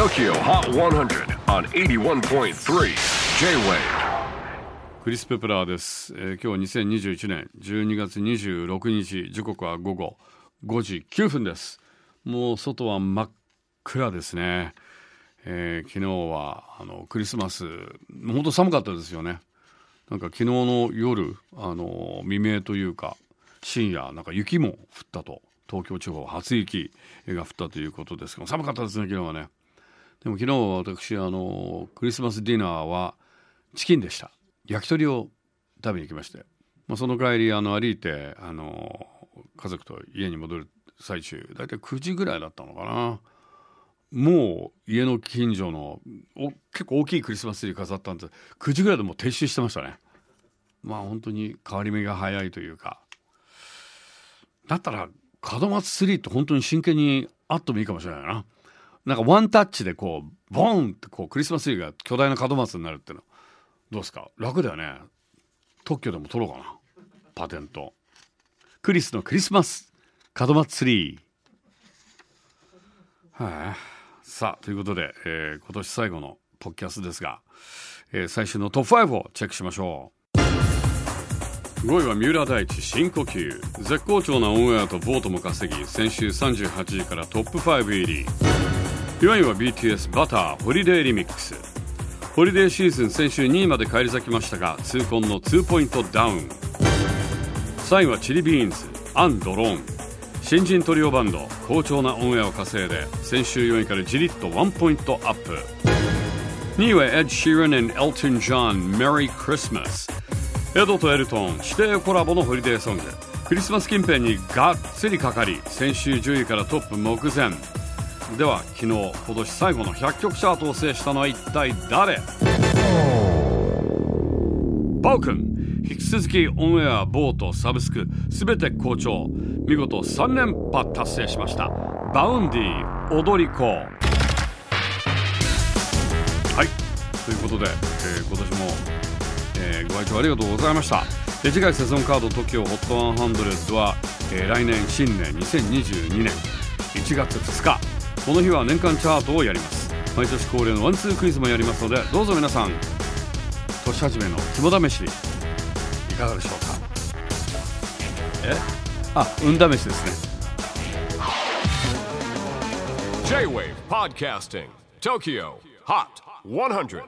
TOKYO HOT 100 on 81.3 J-WAVE クリス・ペプラーです、えー今日は2021年12月26日時刻は午後5時9分です。もう外は真っ暗ですね、えー昨日はあのクリスマス本当寒かったですよね。なんか昨日の夜あの未明というか深夜なんか雪も降ったと。東京地方初雪が降ったということですけど寒かったですね昨日はね。でも昨日私あのクリスマスディナーはチキンでした。焼き鳥を食べに行きまして、まあ、その帰りあの歩いてあの家族と家に戻る最中大体9時ぐらいだったのかな。もう家の近所の結構大きいクリスマスツリー飾ったんです。9時ぐらいでもう撤収してましたね。まあ本当に変わり目が早いというか。だったら門松ツリーって本当に真剣にあってもいいかもしれないな。なんかワンタッチでこうボンってこうクリスマスツリーが巨大な門松になるっていうの。どうですか？楽だよね。特許でも取ろうかな。パテント。クリスのクリスマス門松ツリー。はい、さあということで、えー今年最後のポッキャスですが、えー最終のトップ5をチェックしましょう。5位は三浦大知深呼吸。絶好調なオンエアと vote も稼ぎ先週38位からトップ5入り。4位は BTS Butter Holiday Remix ホリデーシーズン先週2位まで返り咲きましたが痛恨の2ポイントダウン。3位は Chilli Beans. アンドロン新人トリオバンド好調なオンエアを稼いで先週4位からじりっと1ポイントアップ。2位はエッド・シーラン and エルトン・ジョン Merry Christmas エドとエルトン指定コラボのホリデーソング。クリスマス近辺にがっつりかかり先週10位からトップ目前。では昨日今年最後の100曲チャートを制したのは一体誰？バウ君引き続きオンエアボートサブスク全て好調見事3連覇達成しました。Vaundy 踊り子。はいということで、えー今年も、えーご愛聴ありがとうございました。で次回セゾンカード TOKIOHOT100 は、えー来年新年2022年1月2日。この日は年間チャートをやります。毎年恒例のワンツークイズもやりますのでどうぞ皆さん年始めの肝試しいかがでしょうか？え？あ運試しですね。J-WAVE PODCASTING TOKYO HOT 100